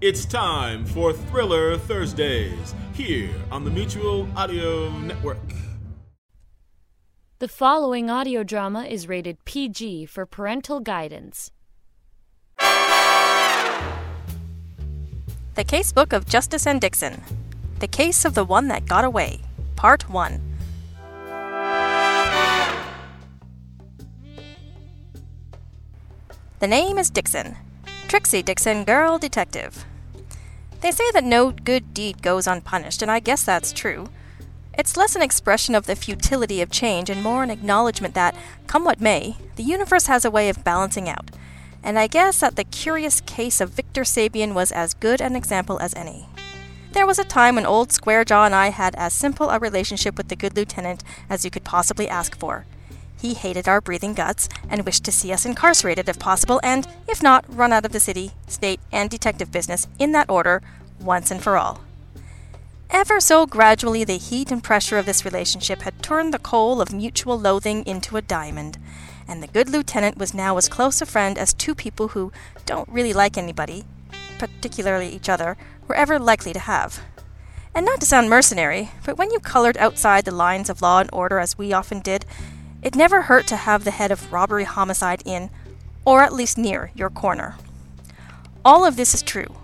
It's time for Thriller Thursdays here on the Mutual Audio Network. The following audio drama is rated PG for parental guidance. The Casebook of Justice and Dixon. The Case of the One That Got Away. Part 1. The name is Dixon. Trixie Dixon, girl detective. They say that no good deed goes unpunished, and I guess that's true. It's less an expression of the futility of change and more an acknowledgement that, come what may, the universe has a way of balancing out. And I guess that the curious case of Victor Sabian was as good an example as any. There was a time when old Square Jaw and I had as simple a relationship with the good lieutenant as you could possibly ask for. He hated our breathing guts and wished to see us incarcerated if possible, and, if not, run out of the city, state, and detective business in that order, once and for all. Ever so gradually, the heat and pressure of this relationship had turned the coal of mutual loathing into a diamond, and the good lieutenant was now as close a friend as two people who don't really like anybody, particularly each other, were ever likely to have. And not to sound mercenary, but when you colored outside the lines of law and order as we often did, it never hurt to have the head of robbery homicide in, or at least near, your corner. All of this is true.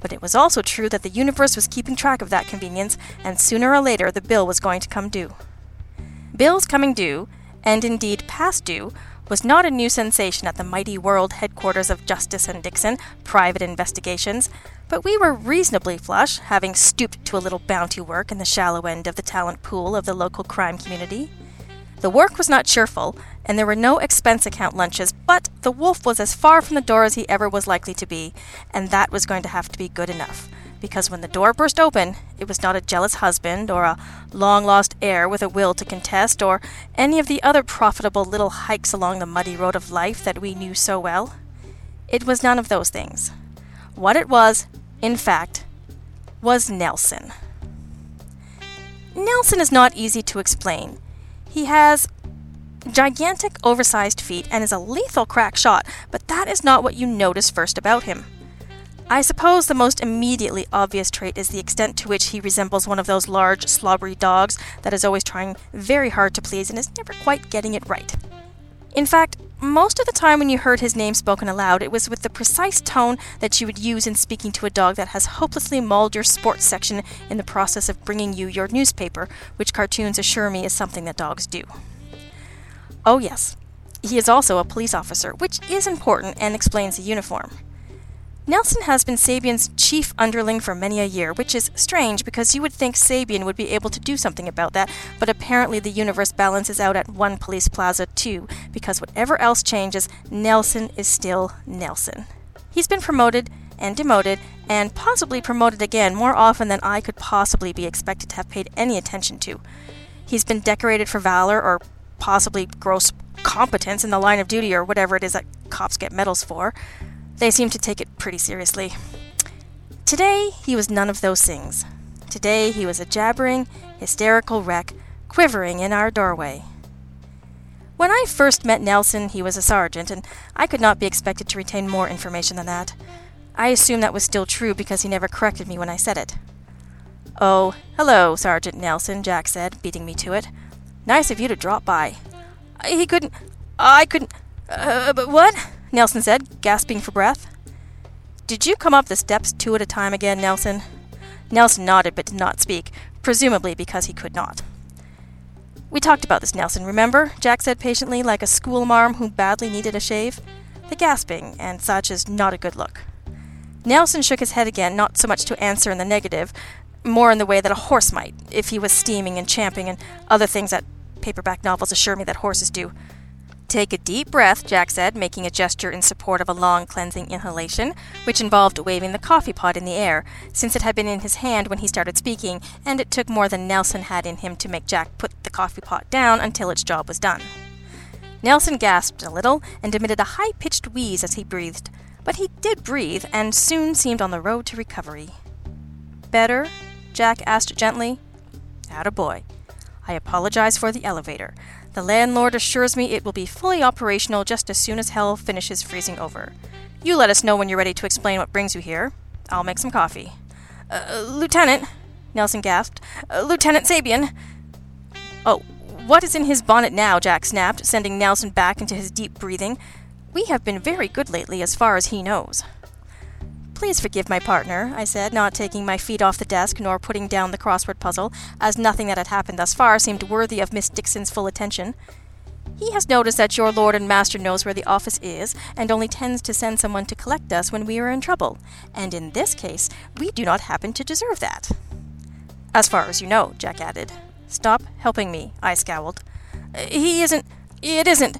But it was also true that the universe was keeping track of that convenience, and sooner or later the bill was going to come due. Bills coming due, and indeed past due, was not a new sensation at the mighty world headquarters of Justice and Dixon Private Investigations, but we were reasonably flush, having stooped to a little bounty work in the shallow end of the talent pool of the local crime community. The work was not cheerful, and there were no expense account lunches, but the wolf was as far from the door as he ever was likely to be, and that was going to have to be good enough. Because when the door burst open, it was not a jealous husband, or a long lost heir with a will to contest, or any of the other profitable little hikes along the muddy road of life that we knew so well. It was none of those things. What it was, in fact, was Nelson. Nelson is not easy to explain. He has gigantic, oversized feet and is a lethal crack shot, but that is not what you notice first about him. I suppose the most immediately obvious trait is the extent to which he resembles one of those large, slobbery dogs that is always trying very hard to please and is never quite getting it right. In fact, most of the time when you heard his name spoken aloud, it was with the precise tone that you would use in speaking to a dog that has hopelessly mauled your sports section in the process of bringing you your newspaper, which cartoons assure me is something that dogs do. Oh, yes, he is also a police officer, which is important and explains the uniform. Nelson has been Sabian's chief underling for many a year, which is strange because you would think Sabian would be able to do something about that, but apparently the universe balances out at one police plaza too, because whatever else changes, Nelson is still Nelson. He's been promoted and demoted, and possibly promoted again more often than I could possibly be expected to have paid any attention to. He's been decorated for valor or possibly gross competence in the line of duty or whatever it is that cops get medals for. They seemed to take it pretty seriously. Today, he was none of those things. Today, he was a jabbering, hysterical wreck, quivering in our doorway. When I first met Nelson, he was a sergeant, and I could not be expected to retain more information than that. I assume that was still true because he never corrected me when I said it. Oh, hello, Sergeant Nelson, Jack said, beating me to it. Nice of you to drop by. He couldn't. I couldn't. Uh, but what? Nelson said, gasping for breath. Did you come up the steps two at a time again, Nelson? Nelson nodded but did not speak, presumably because he could not. We talked about this, Nelson, remember? Jack said patiently, like a schoolmarm who badly needed a shave. The gasping and such is not a good look. Nelson shook his head again, not so much to answer in the negative, more in the way that a horse might, if he was steaming and champing and other things that paperback novels assure me that horses do. Take a deep breath, Jack said, making a gesture in support of a long cleansing inhalation, which involved waving the coffee pot in the air, since it had been in his hand when he started speaking, and it took more than Nelson had in him to make Jack put the coffee pot down until its job was done. Nelson gasped a little and emitted a high pitched wheeze as he breathed, but he did breathe and soon seemed on the road to recovery. Better? Jack asked gently. a boy. I apologize for the elevator. The landlord assures me it will be fully operational just as soon as hell finishes freezing over. You let us know when you're ready to explain what brings you here. I'll make some coffee. Uh, Lieutenant, Nelson gasped. Uh, Lieutenant Sabian. Oh, what is in his bonnet now? Jack snapped, sending Nelson back into his deep breathing. We have been very good lately, as far as he knows. Please forgive my partner, I said, not taking my feet off the desk nor putting down the crossword puzzle, as nothing that had happened thus far seemed worthy of Miss Dixon's full attention. He has noticed that your lord and master knows where the office is, and only tends to send someone to collect us when we are in trouble. And in this case, we do not happen to deserve that. As far as you know, Jack added. Stop helping me, I scowled. He isn't. It isn't.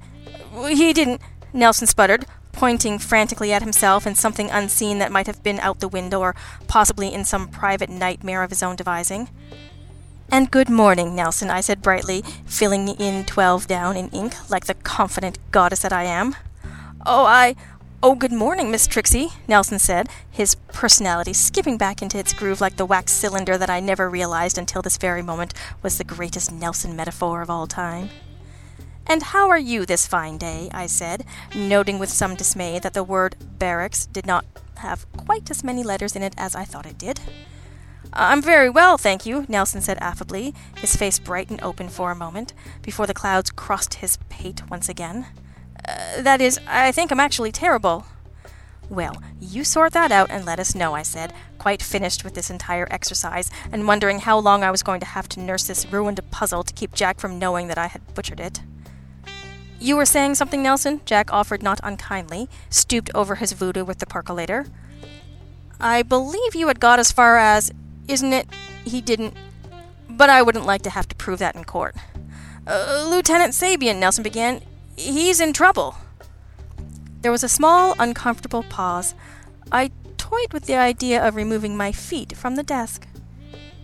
He didn't. Nelson sputtered, pointing frantically at himself and something unseen that might have been out the window or possibly in some private nightmare of his own devising. And good morning, Nelson, I said brightly, filling in twelve down in ink like the confident goddess that I am. Oh, I. Oh, good morning, Miss Trixie, Nelson said, his personality skipping back into its groove like the wax cylinder that I never realized until this very moment was the greatest Nelson metaphor of all time. And how are you this fine day? I said, noting with some dismay that the word barracks did not have quite as many letters in it as I thought it did. I'm very well, thank you, Nelson said affably, his face bright and open for a moment, before the clouds crossed his pate once again. Uh, that is, I think I'm actually terrible. Well, you sort that out and let us know, I said, quite finished with this entire exercise, and wondering how long I was going to have to nurse this ruined puzzle to keep Jack from knowing that I had butchered it. You were saying something, Nelson? Jack offered not unkindly, stooped over his voodoo with the percolator. I believe you had got as far as isn't it? He didn't. But I wouldn't like to have to prove that in court. Uh, Lieutenant Sabian, Nelson began. He's in trouble. There was a small, uncomfortable pause. I toyed with the idea of removing my feet from the desk.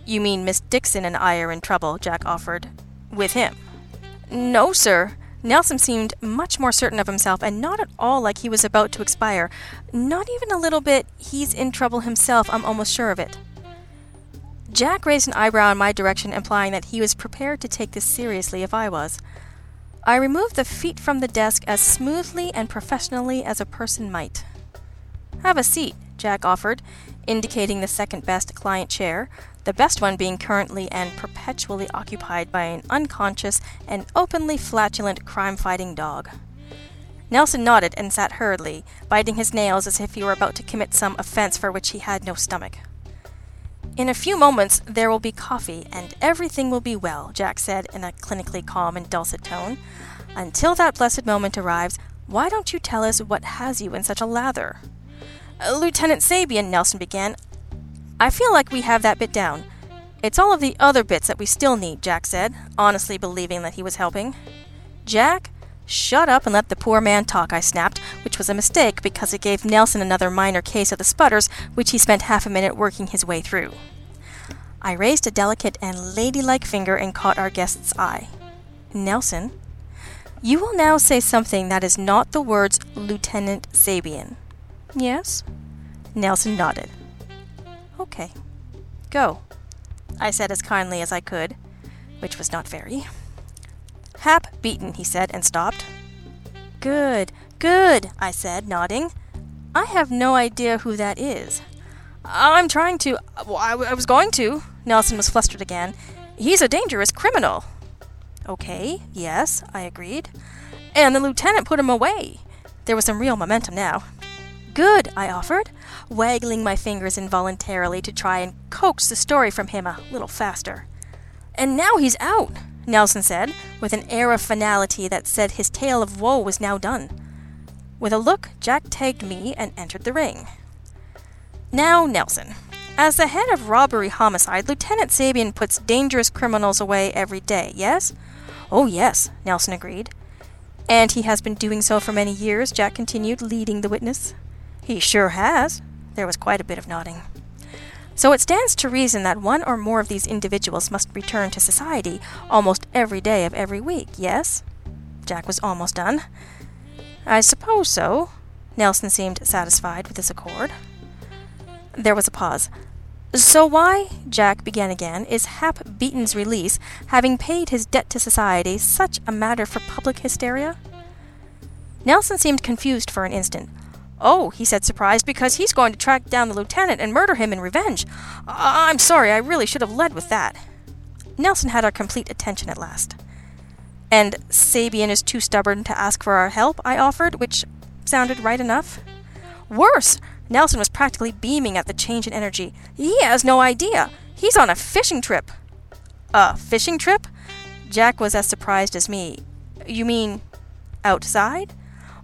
You mean Miss Dixon and I are in trouble, Jack offered. With him. No, sir. Nelson seemed much more certain of himself and not at all like he was about to expire. Not even a little bit, he's in trouble himself, I'm almost sure of it. Jack raised an eyebrow in my direction, implying that he was prepared to take this seriously if I was. I removed the feet from the desk as smoothly and professionally as a person might. Have a seat, Jack offered, indicating the second best client chair, the best one being currently and perpetually occupied by an unconscious and openly flatulent crime fighting dog. Nelson nodded and sat hurriedly, biting his nails as if he were about to commit some offense for which he had no stomach. In a few moments there will be coffee, and everything will be well, Jack said in a clinically calm and dulcet tone. Until that blessed moment arrives, why don't you tell us what has you in such a lather? Lieutenant Sabian, Nelson began. I feel like we have that bit down. It's all of the other bits that we still need, Jack said, honestly believing that he was helping. Jack, shut up and let the poor man talk, I snapped, which was a mistake because it gave Nelson another minor case of the sputters, which he spent half a minute working his way through. I raised a delicate and ladylike finger and caught our guest's eye. Nelson, you will now say something that is not the words Lieutenant Sabian. Yes? Nelson nodded. Okay. Go, I said as kindly as I could, which was not very. Hap Beaton, he said, and stopped. Good, good, I said, nodding. I have no idea who that is. I'm trying to. Well, I, I was going to. Nelson was flustered again. He's a dangerous criminal. Okay, yes, I agreed. And the lieutenant put him away. There was some real momentum now. Good, I offered, waggling my fingers involuntarily to try and coax the story from him a little faster. And now he's out, Nelson said, with an air of finality that said his tale of woe was now done. With a look, Jack tagged me and entered the ring. Now, Nelson. As the head of robbery homicide, Lieutenant Sabian puts dangerous criminals away every day, yes? Oh, yes, Nelson agreed. And he has been doing so for many years, Jack continued, leading the witness. He sure has. There was quite a bit of nodding. So it stands to reason that one or more of these individuals must return to society almost every day of every week, yes? Jack was almost done. I suppose so. Nelson seemed satisfied with this accord. There was a pause. So why, Jack began again, is Hap Beaton's release, having paid his debt to society, such a matter for public hysteria? Nelson seemed confused for an instant. Oh, he said, surprised, because he's going to track down the lieutenant and murder him in revenge. I- I'm sorry, I really should have led with that. Nelson had our complete attention at last. And Sabian is too stubborn to ask for our help, I offered, which sounded right enough. Worse, Nelson was practically beaming at the change in energy. He has no idea. He's on a fishing trip. A fishing trip? Jack was as surprised as me. You mean outside?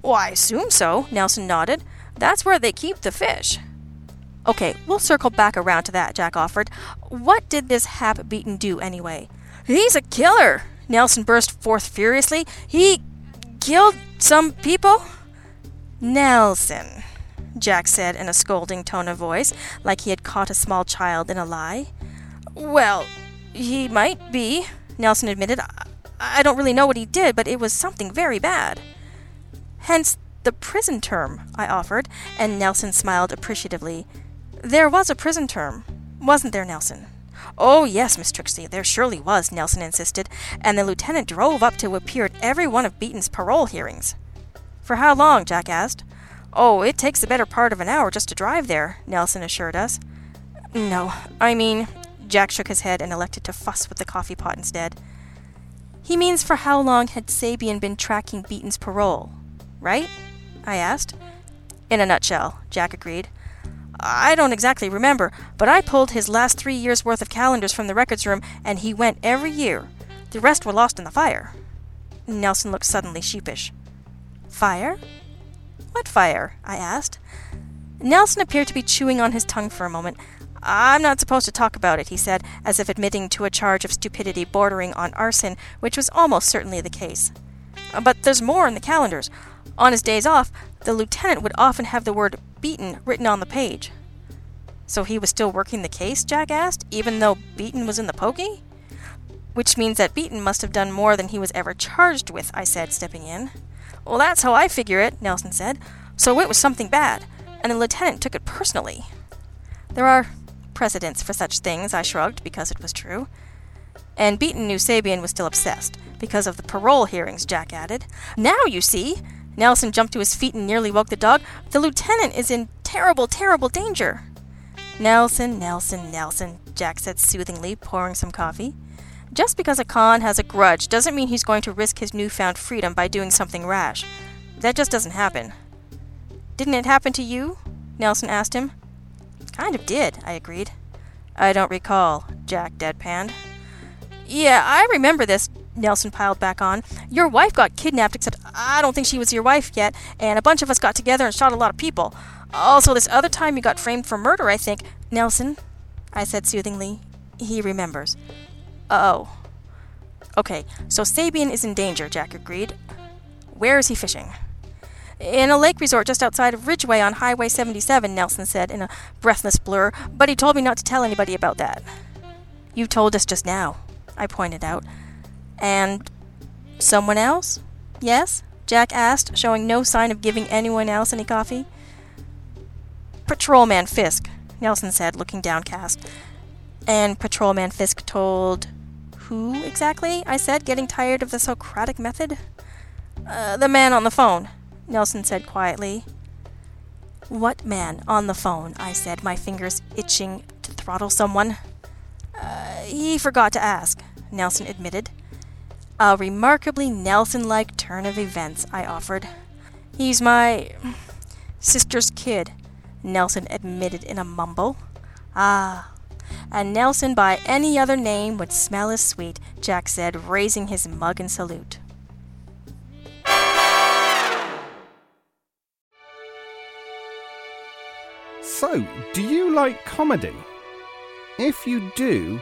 Well, I assume so, Nelson nodded. That's where they keep the fish. Okay, we'll circle back around to that, Jack offered. What did this Hap Beaton do anyway? He's a killer, Nelson burst forth furiously. He killed some people? Nelson, Jack said in a scolding tone of voice, like he had caught a small child in a lie. Well, he might be, Nelson admitted. I, I don't really know what he did, but it was something very bad. Hence the prison term, I offered, and Nelson smiled appreciatively. There was a prison term, wasn't there, Nelson? Oh, yes, Miss Trixie, there surely was, Nelson insisted, and the lieutenant drove up to appear at every one of Beaton's parole hearings. For how long? Jack asked. Oh, it takes the better part of an hour just to drive there, Nelson assured us. No, I mean, Jack shook his head and elected to fuss with the coffee pot instead. He means for how long had Sabian been tracking Beaton's parole, right? I asked. In a nutshell, Jack agreed. I don't exactly remember, but I pulled his last three years' worth of calendars from the records room, and he went every year. The rest were lost in the fire. Nelson looked suddenly sheepish. Fire? What fire? I asked. Nelson appeared to be chewing on his tongue for a moment. I'm not supposed to talk about it, he said, as if admitting to a charge of stupidity bordering on arson, which was almost certainly the case. But there's more in the calendars. On his days off, the lieutenant would often have the word Beaton written on the page. So he was still working the case, Jack asked, even though Beaton was in the pokey? Which means that Beaton must have done more than he was ever charged with, I said, stepping in. Well, that's how I figure it, Nelson said. So it was something bad, and the lieutenant took it personally. There are precedents for such things, I shrugged, because it was true. And Beaton knew Sabian was still obsessed, because of the parole hearings, Jack added. Now you see! Nelson jumped to his feet and nearly woke the dog. The lieutenant is in terrible, terrible danger. Nelson, Nelson, Nelson, Jack said soothingly, pouring some coffee. Just because a con has a grudge doesn't mean he's going to risk his newfound freedom by doing something rash. That just doesn't happen. Didn't it happen to you? Nelson asked him. Kind of did, I agreed. I don't recall, Jack deadpanned. Yeah, I remember this, Nelson piled back on. Your wife got kidnapped, except I don't think she was your wife yet, and a bunch of us got together and shot a lot of people. Also, this other time you got framed for murder, I think. Nelson, I said soothingly. He remembers. Oh. Okay, so Sabian is in danger, Jack agreed. Where is he fishing? In a lake resort just outside of Ridgeway on Highway 77, Nelson said in a breathless blur, but he told me not to tell anybody about that. You told us just now, I pointed out. And someone else? Yes? Jack asked, showing no sign of giving anyone else any coffee. Patrolman Fisk, Nelson said, looking downcast. And Patrolman Fisk told who exactly? I said, getting tired of the Socratic method. Uh, the man on the phone, Nelson said quietly. What man on the phone? I said, my fingers itching to throttle someone. Uh, he forgot to ask, Nelson admitted. A remarkably Nelson like turn of events, I offered. He's my sister's kid, Nelson admitted in a mumble. Ah, and Nelson by any other name would smell as sweet, Jack said, raising his mug in salute. So, do you like comedy? If you do,